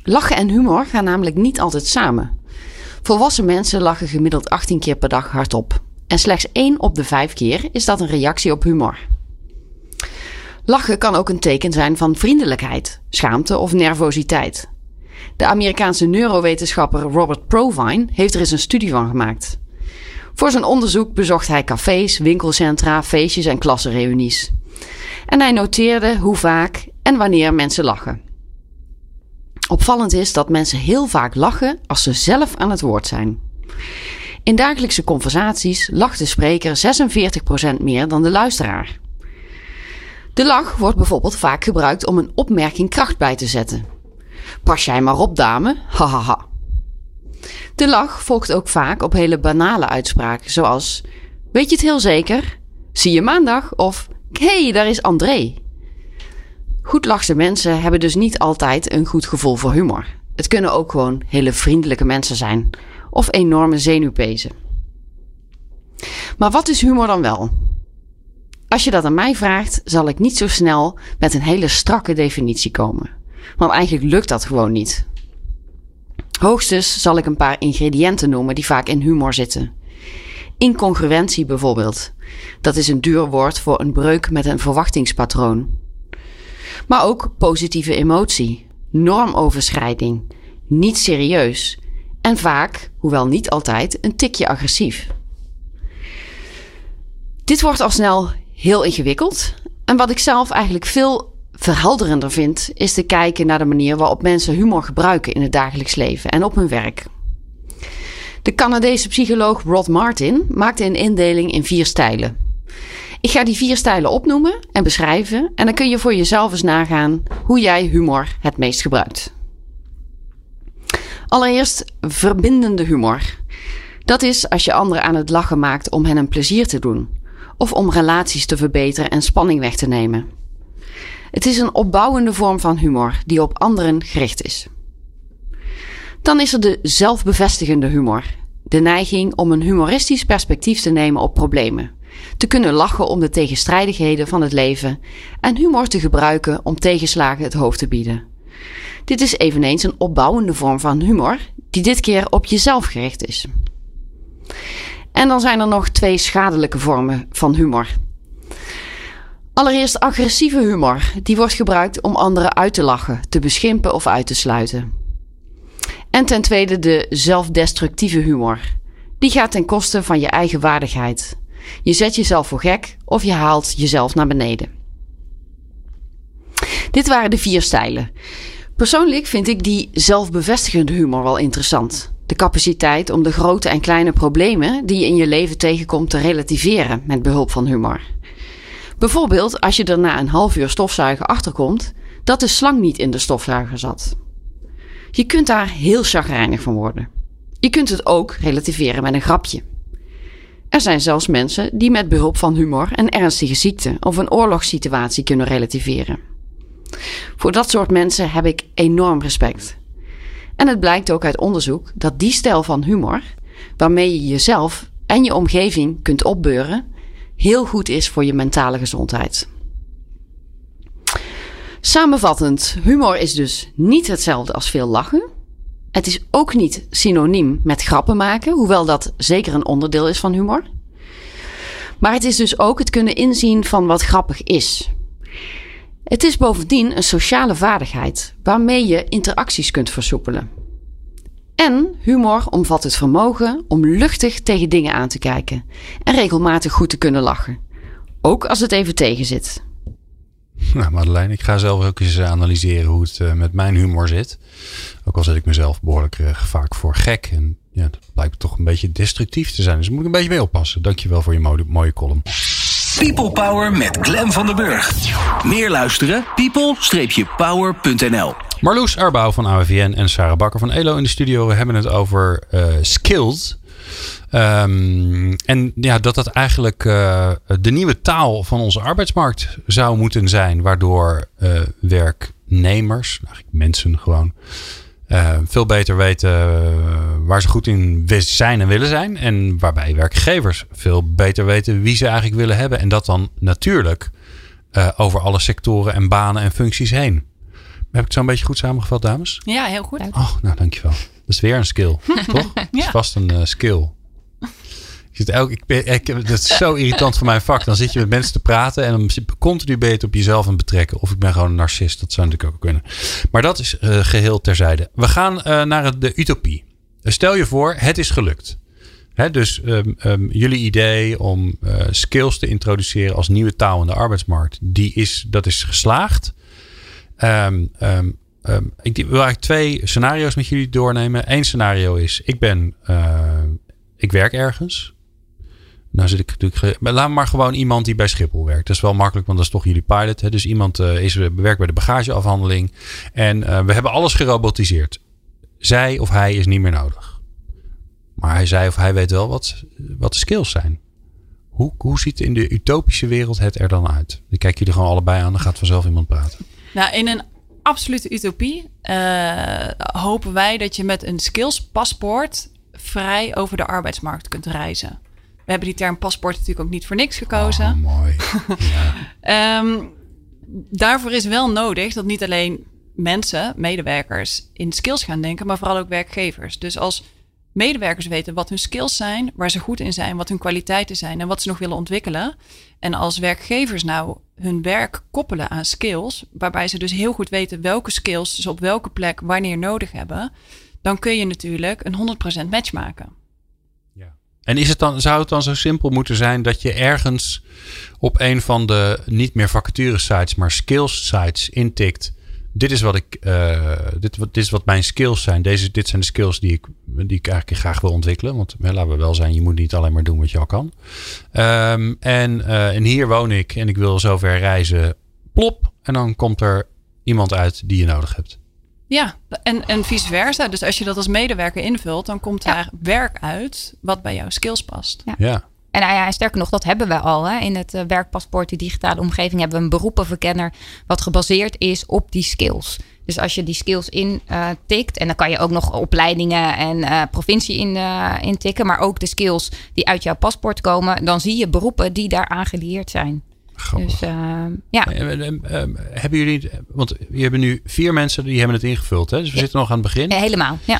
Lachen en humor gaan namelijk niet altijd samen. Volwassen mensen lachen gemiddeld 18 keer per dag hardop. En slechts 1 op de 5 keer is dat een reactie op humor. Lachen kan ook een teken zijn van vriendelijkheid, schaamte of nervositeit. De Amerikaanse neurowetenschapper Robert Provine heeft er eens een studie van gemaakt. Voor zijn onderzoek bezocht hij cafés, winkelcentra, feestjes en klassenreunies. En hij noteerde hoe vaak en wanneer mensen lachen. Opvallend is dat mensen heel vaak lachen als ze zelf aan het woord zijn. In dagelijkse conversaties lacht de spreker 46% meer dan de luisteraar. De lach wordt bijvoorbeeld vaak gebruikt om een opmerking kracht bij te zetten. Pas jij maar op, dame, hahaha. De lach volgt ook vaak op hele banale uitspraken, zoals: Weet je het heel zeker? Zie je maandag? Of Hé, hey, daar is André. Goedlachse mensen hebben dus niet altijd een goed gevoel voor humor. Het kunnen ook gewoon hele vriendelijke mensen zijn of enorme zenuwpezen. Maar wat is humor dan wel? Als je dat aan mij vraagt, zal ik niet zo snel met een hele strakke definitie komen. Want eigenlijk lukt dat gewoon niet. Hoogstens zal ik een paar ingrediënten noemen die vaak in humor zitten. Incongruentie bijvoorbeeld. Dat is een duur woord voor een breuk met een verwachtingspatroon. Maar ook positieve emotie, normoverschrijding, niet serieus en vaak, hoewel niet altijd, een tikje agressief. Dit wordt al snel heel ingewikkeld. En wat ik zelf eigenlijk veel verhelderender vind, is te kijken naar de manier waarop mensen humor gebruiken in het dagelijks leven en op hun werk. De Canadese psycholoog Rod Martin maakte een indeling in vier stijlen. Ik ga die vier stijlen opnoemen en beschrijven en dan kun je voor jezelf eens nagaan hoe jij humor het meest gebruikt. Allereerst verbindende humor. Dat is als je anderen aan het lachen maakt om hen een plezier te doen of om relaties te verbeteren en spanning weg te nemen. Het is een opbouwende vorm van humor die op anderen gericht is. Dan is er de zelfbevestigende humor. De neiging om een humoristisch perspectief te nemen op problemen te kunnen lachen om de tegenstrijdigheden van het leven en humor te gebruiken om tegenslagen het hoofd te bieden. Dit is eveneens een opbouwende vorm van humor, die dit keer op jezelf gericht is. En dan zijn er nog twee schadelijke vormen van humor. Allereerst agressieve humor. Die wordt gebruikt om anderen uit te lachen, te beschimpen of uit te sluiten. En ten tweede de zelfdestructieve humor. Die gaat ten koste van je eigen waardigheid. Je zet jezelf voor gek of je haalt jezelf naar beneden. Dit waren de vier stijlen. Persoonlijk vind ik die zelfbevestigende humor wel interessant. De capaciteit om de grote en kleine problemen die je in je leven tegenkomt te relativeren met behulp van humor. Bijvoorbeeld als je er na een half uur stofzuigen achterkomt dat de slang niet in de stofzuiger zat. Je kunt daar heel chagrijnig van worden. Je kunt het ook relativeren met een grapje. Er zijn zelfs mensen die met behulp van humor een ernstige ziekte of een oorlogssituatie kunnen relativeren. Voor dat soort mensen heb ik enorm respect. En het blijkt ook uit onderzoek dat die stijl van humor, waarmee je jezelf en je omgeving kunt opbeuren, heel goed is voor je mentale gezondheid. Samenvattend, humor is dus niet hetzelfde als veel lachen. Het is ook niet synoniem met grappen maken, hoewel dat zeker een onderdeel is van humor. Maar het is dus ook het kunnen inzien van wat grappig is. Het is bovendien een sociale vaardigheid waarmee je interacties kunt versoepelen. En humor omvat het vermogen om luchtig tegen dingen aan te kijken en regelmatig goed te kunnen lachen, ook als het even tegen zit. Nou, Madeleine, ik ga zelf ook eens analyseren hoe het uh, met mijn humor zit. Ook al zet ik mezelf behoorlijk uh, vaak voor gek. En ja, dat blijkt toch een beetje destructief te zijn. Dus daar moet ik een beetje mee oppassen. Dankjewel voor je mooie, mooie column. People Power met Glen van den Burg. Meer luisteren? people-power.nl Marloes Arbouw van AWVN en Sarah Bakker van ELO in de studio. We hebben het over uh, skills. Um, en ja, dat dat eigenlijk uh, de nieuwe taal van onze arbeidsmarkt zou moeten zijn. Waardoor uh, werknemers, eigenlijk mensen gewoon, uh, veel beter weten waar ze goed in zijn en willen zijn. En waarbij werkgevers veel beter weten wie ze eigenlijk willen hebben. En dat dan natuurlijk over alle sectoren en banen en functies heen. Heb ik het zo een beetje goed samengevat, dames? Ja, heel goed. Oh, nou, dankjewel. Dat is weer een skill, toch? Dat is vast een skill. Ik zit elke, ik, ben, ik, dat is zo irritant voor mijn vak. Dan zit je met mensen te praten en dan continu het op jezelf aan betrekken. Of ik ben gewoon een narcist. Dat zou natuurlijk ook kunnen. Maar dat is uh, geheel terzijde. We gaan uh, naar de utopie. Stel je voor, het is gelukt. Hè, dus um, um, jullie idee om uh, skills te introduceren als nieuwe taal in de arbeidsmarkt, die is, dat is geslaagd. Um, ik wil eigenlijk twee scenario's met jullie doornemen. Eén scenario is, ik ben, ik werk ergens. Nou zit ik natuurlijk. Maar laat maar gewoon iemand die bij Schiphol werkt. Dat is wel makkelijk, want dat is toch jullie pilot. Hè? Dus iemand uh, is werkt bij de bagageafhandeling. En uh, we hebben alles gerobotiseerd. Zij of hij is niet meer nodig. Maar hij, zij of hij weet wel wat, wat de skills zijn. Hoe, hoe ziet in de utopische wereld het er dan uit? Ik kijk jullie gewoon allebei aan, dan gaat vanzelf iemand praten. Nou, in een absolute utopie uh, hopen wij dat je met een skills-paspoort vrij over de arbeidsmarkt kunt reizen. We hebben die term paspoort natuurlijk ook niet voor niks gekozen. Oh, mooi. Ja. um, daarvoor is wel nodig dat niet alleen mensen, medewerkers, in skills gaan denken, maar vooral ook werkgevers. Dus als medewerkers weten wat hun skills zijn, waar ze goed in zijn, wat hun kwaliteiten zijn en wat ze nog willen ontwikkelen. En als werkgevers nou hun werk koppelen aan skills, waarbij ze dus heel goed weten welke skills ze op welke plek wanneer nodig hebben, dan kun je natuurlijk een 100% match maken. En is het dan, zou het dan zo simpel moeten zijn dat je ergens op een van de niet meer vacature sites, maar skills sites intikt. Dit is wat ik, uh, dit, dit is wat mijn skills zijn. Deze, dit zijn de skills die ik, die ik eigenlijk graag wil ontwikkelen. Want hè, laten we wel zijn, je moet niet alleen maar doen wat je al kan. Um, en, uh, en hier woon ik en ik wil zover reizen. Plop. En dan komt er iemand uit die je nodig hebt. Ja, en, en vice versa. Dus als je dat als medewerker invult, dan komt daar werk uit wat bij jouw skills past. Ja. ja. En nou ja, sterker nog, dat hebben we al. Hè. In het uh, werkpaspoort, die digitale omgeving, hebben we een beroepenverkenner wat gebaseerd is op die skills. Dus als je die skills intikt, uh, en dan kan je ook nog opleidingen en uh, provincie in, intikken, maar ook de skills die uit jouw paspoort komen, dan zie je beroepen die daar aangelieerd zijn. Grappig. Dus uh, ja. hebben jullie, want je hebben nu vier mensen die hebben het ingevuld, hè? Dus we ja. zitten nog aan het begin. helemaal, ja.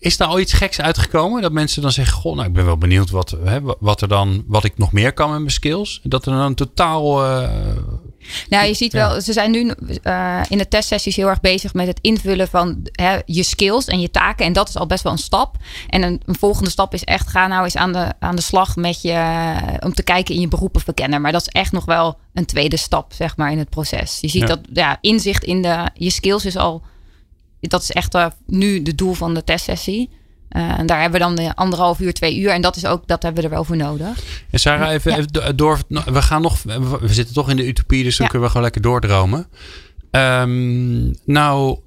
Is daar al iets geks uitgekomen? Dat mensen dan zeggen: Goh, nou, ik ben wel benieuwd wat, hè, wat, er dan, wat ik nog meer kan met mijn skills. Dat er dan totaal. Uh, nou, je ziet wel, ze zijn nu uh, in de testsessies heel erg bezig met het invullen van hè, je skills en je taken. En dat is al best wel een stap. En een, een, volgende stap is echt: ga nou eens aan de, aan de slag met je. om te kijken in je beroepen verkennen. Maar dat is echt nog wel een tweede stap, zeg maar, in het proces. Je ziet dat ja, inzicht in de, je skills is al dat is echt uh, nu de doel van de testsessie. Uh, en daar hebben we dan anderhalf uur, twee uur. En dat is ook, dat hebben we er wel voor nodig. En Sarah, even, even door. We gaan nog. We zitten toch in de utopie, dus dan kunnen we gewoon lekker doordromen. Um, nou,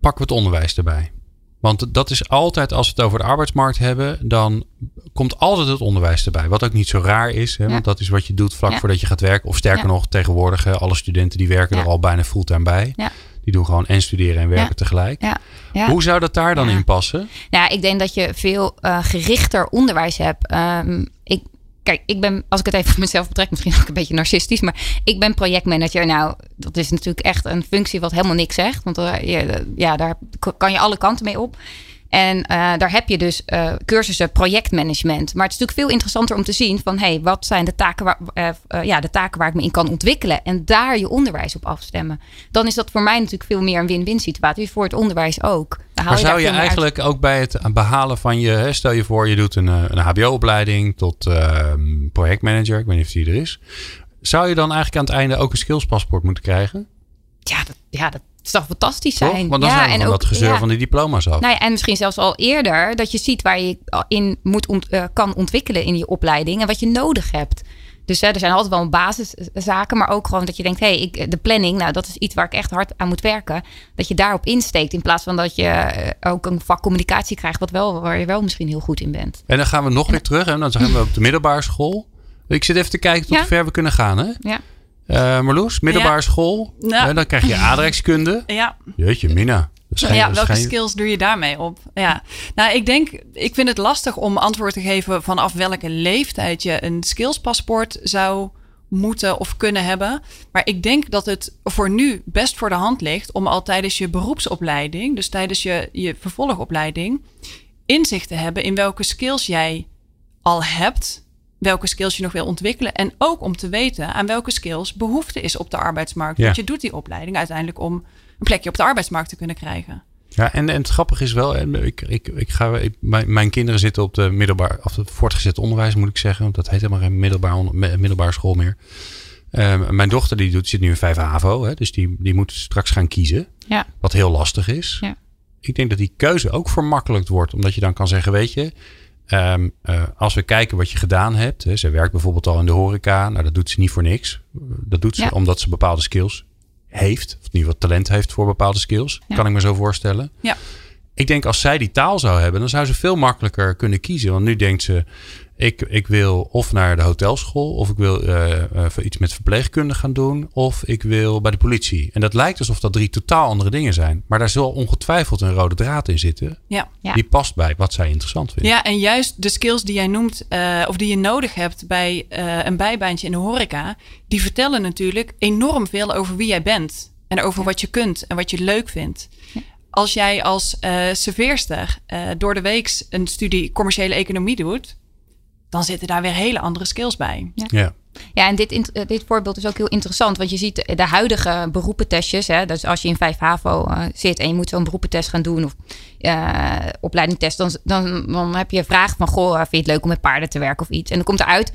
pakken we het onderwijs erbij. Want dat is altijd, als we het over de arbeidsmarkt hebben, dan komt altijd het onderwijs erbij. Wat ook niet zo raar is, hè, want dat is wat je doet vlak voordat je gaat werken. Of sterker nog, tegenwoordig, alle studenten die werken er al bijna fulltime bij. Die doen gewoon en studeren en werken tegelijk. Ja. Ja. Hoe zou dat daar dan in passen? Nou, ik denk dat je veel uh, gerichter onderwijs hebt. Um, ik, kijk, ik ben, als ik het even voor mezelf betrek, misschien ook een beetje narcistisch, maar ik ben projectmanager. Nou, dat is natuurlijk echt een functie wat helemaal niks zegt. Want uh, ja, daar kan je alle kanten mee op. En uh, daar heb je dus uh, cursussen projectmanagement. Maar het is natuurlijk veel interessanter om te zien van hey, wat zijn de taken waar, uh, ja, de taken waar ik me in kan ontwikkelen. En daar je onderwijs op afstemmen. Dan is dat voor mij natuurlijk veel meer een win-win situatie. Voor het onderwijs ook. maar zou je eigenlijk ook bij het behalen van je, stel je voor, je doet een, een HBO-opleiding tot ehm, projectmanager. Ik weet niet of die er is. Zou je dan eigenlijk aan het einde ook een skillspaspoort moeten krijgen? Ja, dat, ja, dat het zou fantastisch zijn. Want dan ja, zijn we en ook, dat gezeur van die diploma's af. Nou ja, en misschien zelfs al eerder dat je ziet waar je in moet ont, uh, kan ontwikkelen in je opleiding en wat je nodig hebt. Dus hè, er zijn altijd wel basiszaken, maar ook gewoon dat je denkt: hé, hey, de planning, nou, dat is iets waar ik echt hard aan moet werken. Dat je daarop insteekt in plaats van dat je eh, ook een vak communicatie krijgt, wat wel, waar je wel misschien heel goed in bent. En dan gaan we nog weer terug en dan zijn we op de middelbare school. Ik zit even te kijken tot hoe ver we kunnen gaan. Hè? Ja. Uh, Marloes, middelbare school. Ja. dan krijg je aardrijkskunde. Ja. Jeetje, Mina. ja, welke skills doe je daarmee op? Ja, nou, ik denk, ik vind het lastig om antwoord te geven vanaf welke leeftijd je een skillspaspoort zou moeten of kunnen hebben. Maar ik denk dat het voor nu best voor de hand ligt om al tijdens je beroepsopleiding, dus tijdens je, je vervolgopleiding, inzicht te hebben in welke skills jij al hebt welke skills je nog wil ontwikkelen. En ook om te weten aan welke skills behoefte is op de arbeidsmarkt. Want je doet die opleiding uiteindelijk om een plekje op de arbeidsmarkt te kunnen krijgen. Ja, en, en het grappige is wel, ik, ik, ik ga, ik, mijn, mijn kinderen zitten op de middelbaar, of het voortgezet onderwijs moet ik zeggen. Want dat heet helemaal geen middelbaar, middelbare school meer. Ehm, mijn dochter die doet, zit nu in 5 HAVO, hè, dus die, die moet straks gaan kiezen. Ja. Wat heel lastig is. Ja. Ik denk dat die keuze ook vermakkelijkt wordt, omdat je dan kan zeggen, weet je, Um, uh, als we kijken wat je gedaan hebt. Hè, ze werkt bijvoorbeeld al in de horeca. Nou, dat doet ze niet voor niks. Dat doet ze omdat ze bepaalde skills heeft. Of in ieder geval talent heeft voor bepaalde skills. Kan ik me zo voorstellen. Ja. Ik denk als zij die taal zou hebben, dan zou ze veel makkelijker kunnen kiezen. Want nu denkt ze, ik, ik wil of naar de hotelschool, of ik wil uh, uh, iets met verpleegkunde gaan doen, of ik wil bij de politie. En dat lijkt alsof dat drie totaal andere dingen zijn. Maar daar zal ongetwijfeld een rode draad in zitten. Ja. Die past bij wat zij interessant vindt. Ja, en juist de skills die jij noemt, uh, of die je nodig hebt bij een bijbaantje in de horeca, die vertellen natuurlijk enorm veel over wie jij bent. En over wat je kunt en wat je leuk vindt. Als jij als serveerster door de week een studie commerciële economie doet, dan zitten daar weer hele andere skills bij. Ja. ja. Ja, en dit, eh, dit voorbeeld is ook heel interessant. Want je ziet de huidige beroepentestjes. Hè, dus als je in 5 HAVO uh, zit en je moet zo'n beroepentest gaan doen. Of uh, opleidingstest. Dan, dan, dan heb je een vraag van... Goh, vind je het leuk om met paarden te werken of iets? En dan komt eruit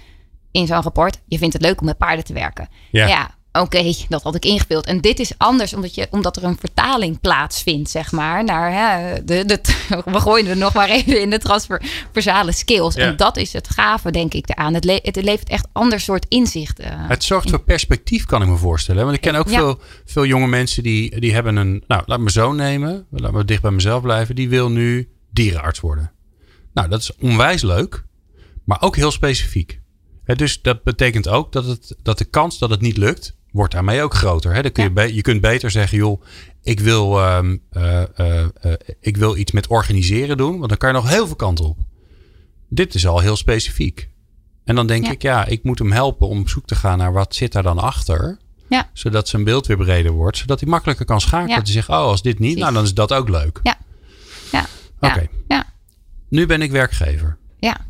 in zo'n rapport... Je vindt het leuk om met paarden te werken. Ja. ja Oké, dat had ik ingevuld. En dit is anders omdat, je, omdat er een vertaling plaatsvindt, zeg maar. Naar, hè, de, de, we gooien er nog maar even in de transversale skills. En dat is het gave, denk ik, eraan. Het, le het levert echt ander soort inzicht. Uh, het zorgt voor perspectief, kan ik me voorstellen. Want ik ken ook veel, veel jonge mensen die, die hebben een... Nou, laat me zo nemen. Laat me dicht bij mezelf blijven. Die wil nu dierenarts worden. Nou, dat is onwijs leuk. Maar ook heel specifiek. dus dat betekent ook dat, het, dat de kans dat het niet lukt wordt daarmee ook groter. Hè? Dan kun je, je kunt beter zeggen, joh, ik wil, um, uh, uh, ik wil iets met organiseren doen, want dan kan je nog heel veel kanten op. Dit is al heel specifiek. En dan denk ik, ja, ik moet hem helpen om op zoek te gaan naar wat zit daar dan achter. Ja. Zodat zijn beeld weer breder wordt. Zodat hij makkelijker kan schakelen. Dat hij zegt, oh, als dit niet, nou dan is dat ook leuk. Ja. Ja. Oké. Ja. nu ben ik werkgever. Ja.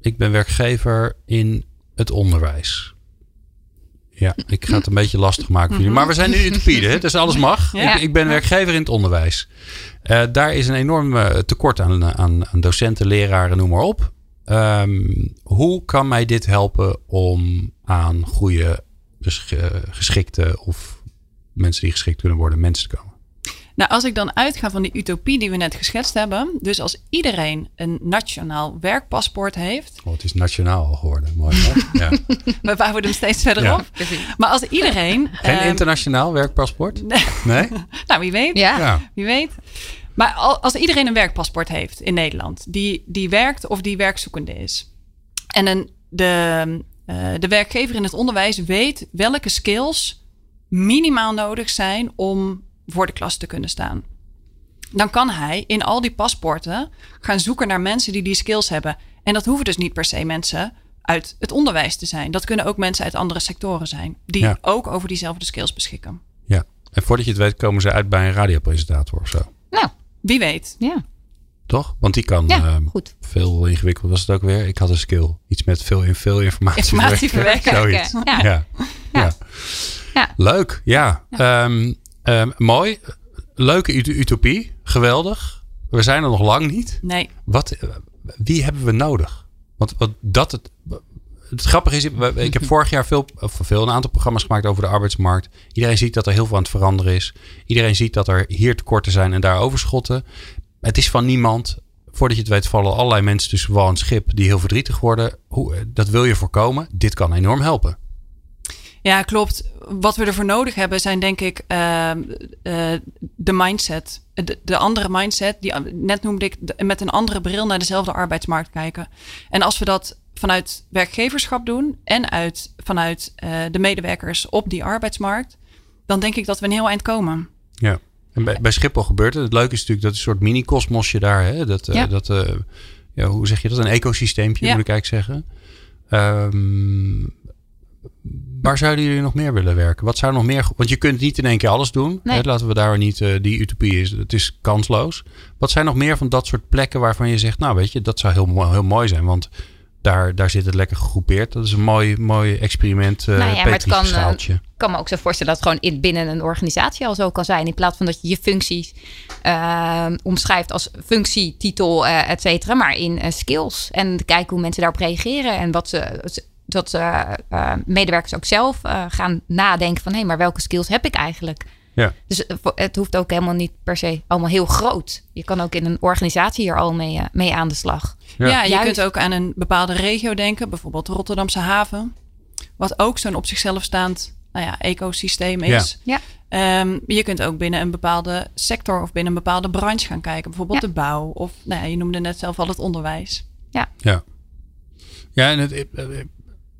Ik ben werkgever in het onderwijs. Ja, ik ga het een beetje lastig maken voor jullie. Maar we zijn nu utopie, hè? dus alles mag. Ja. Ik, ik, ben werkgever in het onderwijs. Uh, daar is een enorm uh, tekort aan, aan, aan, docenten, leraren, noem maar op. Um, hoe kan mij dit helpen om aan goede, geschikte of mensen die geschikt kunnen worden, mensen te komen? Nou, als ik dan uitga van die utopie die we net geschetst hebben. Dus als iedereen een nationaal werkpaspoort heeft. Oh, het is nationaal al geworden. Mooi. Hè? Ja. we bouwen hem steeds verder ja. op. Maar als iedereen. Geen um, internationaal werkpaspoort? Nee. nee? nou, wie weet. Ja. ja. Wie weet. Maar als iedereen een werkpaspoort heeft in Nederland. Die, die werkt of die werkzoekende is. En een, de, uh, de werkgever in het onderwijs weet welke skills minimaal nodig zijn om voor de klas te kunnen staan. Dan kan hij in al die paspoorten gaan zoeken naar mensen die die skills hebben. En dat hoeven dus niet per se mensen uit het onderwijs te zijn. Dat kunnen ook mensen uit andere sectoren zijn. Die Ja. ook over diezelfde skills beschikken. ja. En voordat je het weet komen ze uit bij een radiopresentator of zo. Nou, Wie weet. ja. Toch? Want die kan Ja, ehm, goed. veel ingewikkeld was het ook weer. Ik had een skill. Iets met veel, in veel informatie. Informatie verwerken. Zoiets. Ja. Ja. Ja. Ja. Ja. Leuk. Ja. Ehm, ehm, mooi. Leuke ut- utopie. Geweldig. We zijn er nog lang niet. Nee. Wat, eh, wie hebben we nodig? Want wat dat het, het grappige is, ik heb vorig jaar veel, of veel, een aantal programma's gemaakt over de arbeidsmarkt. Iedereen ziet dat er heel veel aan het veranderen is. Iedereen ziet dat er hier tekorten zijn en daar overschotten. Het is van niemand. Voordat je het weet vallen allerlei mensen tussen wal en schip die heel verdrietig worden. Hoe, eh, dat wil je voorkomen. Dit kan enorm helpen. Ja, klopt. Wat we ervoor nodig hebben zijn denk ik ehm, eh, de mindset. De, de andere mindset, die net noemde ik, de- met een andere bril naar dezelfde arbeidsmarkt kijken. En als we dat vanuit werkgeverschap doen en uit, vanuit eh, de medewerkers op die arbeidsmarkt, dan denk ik dat we een heel eind komen. Ja. En bij, bij Schiphol gebeurt het. Het leuke is natuurlijk dat een soort mini-kosmosje daar. Hè? Dat, eh, Ja. dat ja, hoe zeg je dat? Een ecosysteempje Ja. moet ik eigenlijk zeggen. Ehm, waar zouden jullie nog meer willen werken? Wat zou nog meer... Want je kunt niet in één keer alles doen. Nee. Hè? Laten we daar niet... eh, die utopie is... Het is kansloos. Wat zijn nog meer van dat soort plekken waarvan je zegt... Nou weet je, dat zou heel, mooi- heel mooi zijn. Want daar, daar zit het lekker gegroepeerd. Dat is een mooi, mooi experiment. eh Nou ja, maar het kan, eh, kan me ook zo voorstellen dat het gewoon in, binnen een organisatie al zo kan zijn. In plaats van dat je je functies omschrijft als functie, titel, eh et cetera. Maar in skills. En kijken hoe mensen daarop reageren. En wat ze, dat eh, eh, medewerkers ook zelf eh, gaan nadenken van... hé, maar welke skills heb ik eigenlijk? Ja. Dus het hoeft ook helemaal niet per se allemaal heel groot. Je kan ook in een organisatie hier al mee, mee aan de slag. Ja. Ja, je Juist. kunt ook aan een bepaalde regio denken, bijvoorbeeld de Rotterdamse haven. Wat ook zo'n op zichzelf staand nou ja, ecosysteem is. Ja. Ehm, je kunt ook binnen een bepaalde sector of binnen een bepaalde branche gaan kijken. Bijvoorbeeld Ja. de bouw of nou ja, je noemde net zelf al het onderwijs. Ja, ja en het,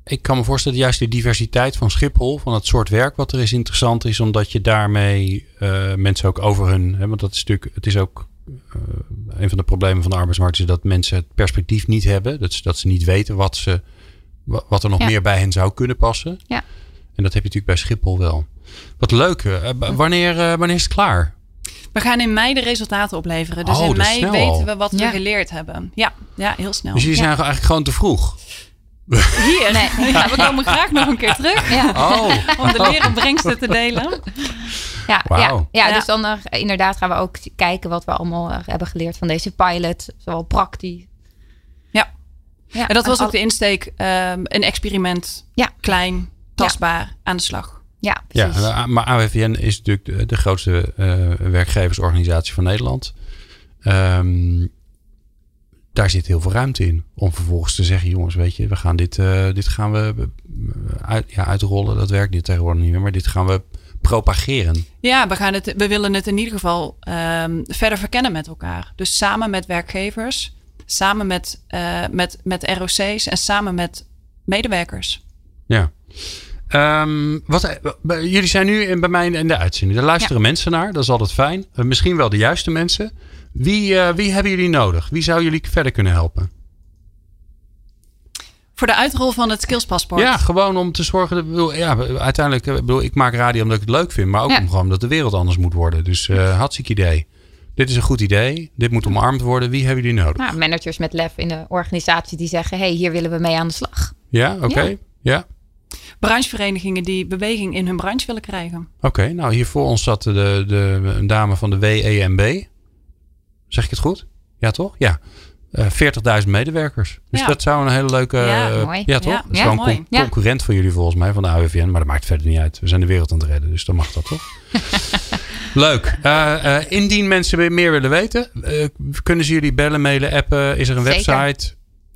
ik- kan me voorstellen dat juist de diversiteit van Schiphol, van het soort werk wat er is, interessant is, omdat je daarmee eh, mensen ook over hun. Hè, want dat is natuurlijk, het is ook eh, een van de problemen van de arbeidsmarkt, is dat mensen het perspectief niet hebben. Dat, ze- dat ze niet weten wat, ze, wa- wat er nog Ja. meer bij hen zou kunnen passen. Ja. En dat heb je natuurlijk bij Schiphol wel. Wat leuk. eh, wanneer, eh, wanneer is het klaar? We gaan in mei de resultaten opleveren. Dus Oh, in mei weten al. we wat we Ja. geleerd hebben. Ja, ja heel snel. Dus jullie zijn eigenlijk gewoon te vroeg. Hier, Nee. ja, we komen graag nog een keer terug Ja. Oh, om de leeropbrengsten te delen. Ja, Wauw. ja, ja, Ja. dus dan eh, inderdaad gaan we ook kijken wat we allemaal eh, hebben geleerd van deze pilot. Zowel praktisch. Ja. Ja, En dat was al- ook de insteek. ehm, een experiment. Ja. Klein, tastbaar, aan de slag. Ja, Ja, precies. en, eh, maar AWVN is natuurlijk de, de grootste eh, werkgeversorganisatie van Nederland. Ehm, daar zit heel veel ruimte in om vervolgens te zeggen: jongens, weet je, we gaan dit, eh, dit gaan we eh, uit, ja, uitrollen. Dat werkt niet tegenwoordig niet meer, maar dit gaan we propageren. Ja, we, gaan het, we willen het in ieder geval ehm, verder verkennen met elkaar. Dus samen met werkgevers, samen met, eh, met, met ROC's en samen met medewerkers. Ja. Ehm, wat, jullie zijn nu in, bij mij in de uitzending. Daar luisteren mensen naar. Dat is altijd fijn. Misschien wel de juiste mensen. Wie, eh, wie hebben jullie nodig? Wie zou jullie verder kunnen helpen? Voor de uitrol van het skillspaspoort. Ja, gewoon om te zorgen. Dat, bedoel, ja, uiteindelijk, eh, ik bedoel, ik maak radio omdat ik het leuk vind, maar ook Ja. om gewoon dat de wereld anders moet worden. Dus eh hartstikke idee. dit is een goed idee. Dit moet omarmd worden. Wie hebben jullie nodig? Nou, managers met lef in de organisatie die zeggen: hey, hier willen we mee aan de slag. Ja, oké. Ja. Ja. Brancheverenigingen die beweging in hun branche willen krijgen. Oké, nou hier voor ons zat de, de, een dame van de WEMB. Zeg ik het goed? Ja, toch? Ja. Eh 40.000 medewerkers. Dus Ja. dat zou een hele leuke... Ja, mooi. Ja, toch? Ja, dat is mooi. con- Ja. concurrent van jullie volgens mij, van de AWVN. Maar dat maakt verder niet uit. We zijn de wereld aan het redden, dus dan mag dat toch? Leuk. Eh, eh, indien mensen weer meer willen weten, kunnen ze jullie bellen, mailen, appen? Is er een Zeker. website?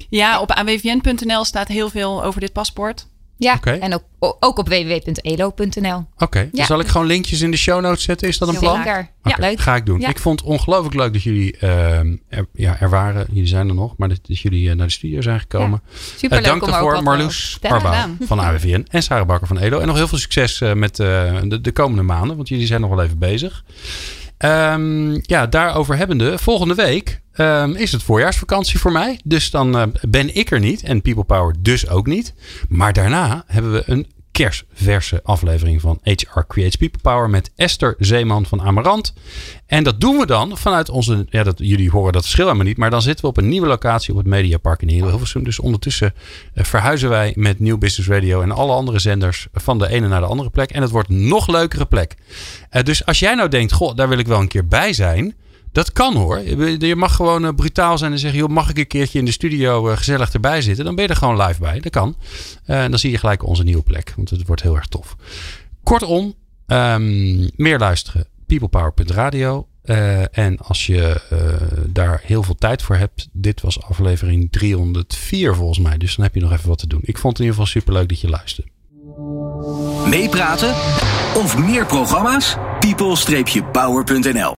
Ja, op awvn.nl staat heel veel over dit paspoort. Ja, en ook, ook op www.elo.nl. Oké, dan Ja. zal ik gewoon linkjes in de show notes zetten. Is dat een plan? Zeker. Ja, leuk. Ga ik doen. Ja. Ik vond het ongelooflijk leuk dat jullie ehm, er, ja, er waren. Jullie zijn er nog, maar dat, dat jullie eh, naar de studio zijn gekomen. Super Eh, leuk dank daarvoor, Marloes. Arbouw gedaan. van AWVN en Sarah Bakker van Edo. En nog heel veel succes eh, met eh, de, de komende maanden, want jullie zijn nog wel even bezig. Ehm, ja, daarover hebbende, volgende week ehm, is het voorjaarsvakantie voor mij. Dus dan eh, ben ik er niet en People Power dus ook niet. Maar daarna hebben we een kersverse aflevering van HR Creates People Power met Esther Zeeman van Amarant. En dat doen we dan vanuit onze, ja, dat, jullie horen dat verschil helemaal niet, maar dan zitten we op een nieuwe locatie op het Mediapark in Hilversum. Dus ondertussen eh, verhuizen wij met Nieuw Business Radio en alle andere zenders van de ene naar de andere plek. En het wordt een nog leukere plek. Eh, dus als jij nou denkt, goh, daar wil ik wel een keer bij zijn. Dat kan hoor. Je mag gewoon eh, brutaal zijn en zeggen: joh, mag ik een keertje in de studio eh, gezellig erbij zitten? Dan ben je er gewoon live bij. Dat kan. Eh, en dan zie je gelijk onze nieuwe plek. Want het wordt heel erg tof. Kortom, ehm, meer luisteren. peoplepower.radio. Eh, en als je daar heel veel tijd voor hebt. Dit was aflevering 304 volgens mij. Dus dan heb je nog even wat te doen. Ik vond het in ieder geval superleuk dat je luisterde. Meepraten of meer programma's? people-power.nl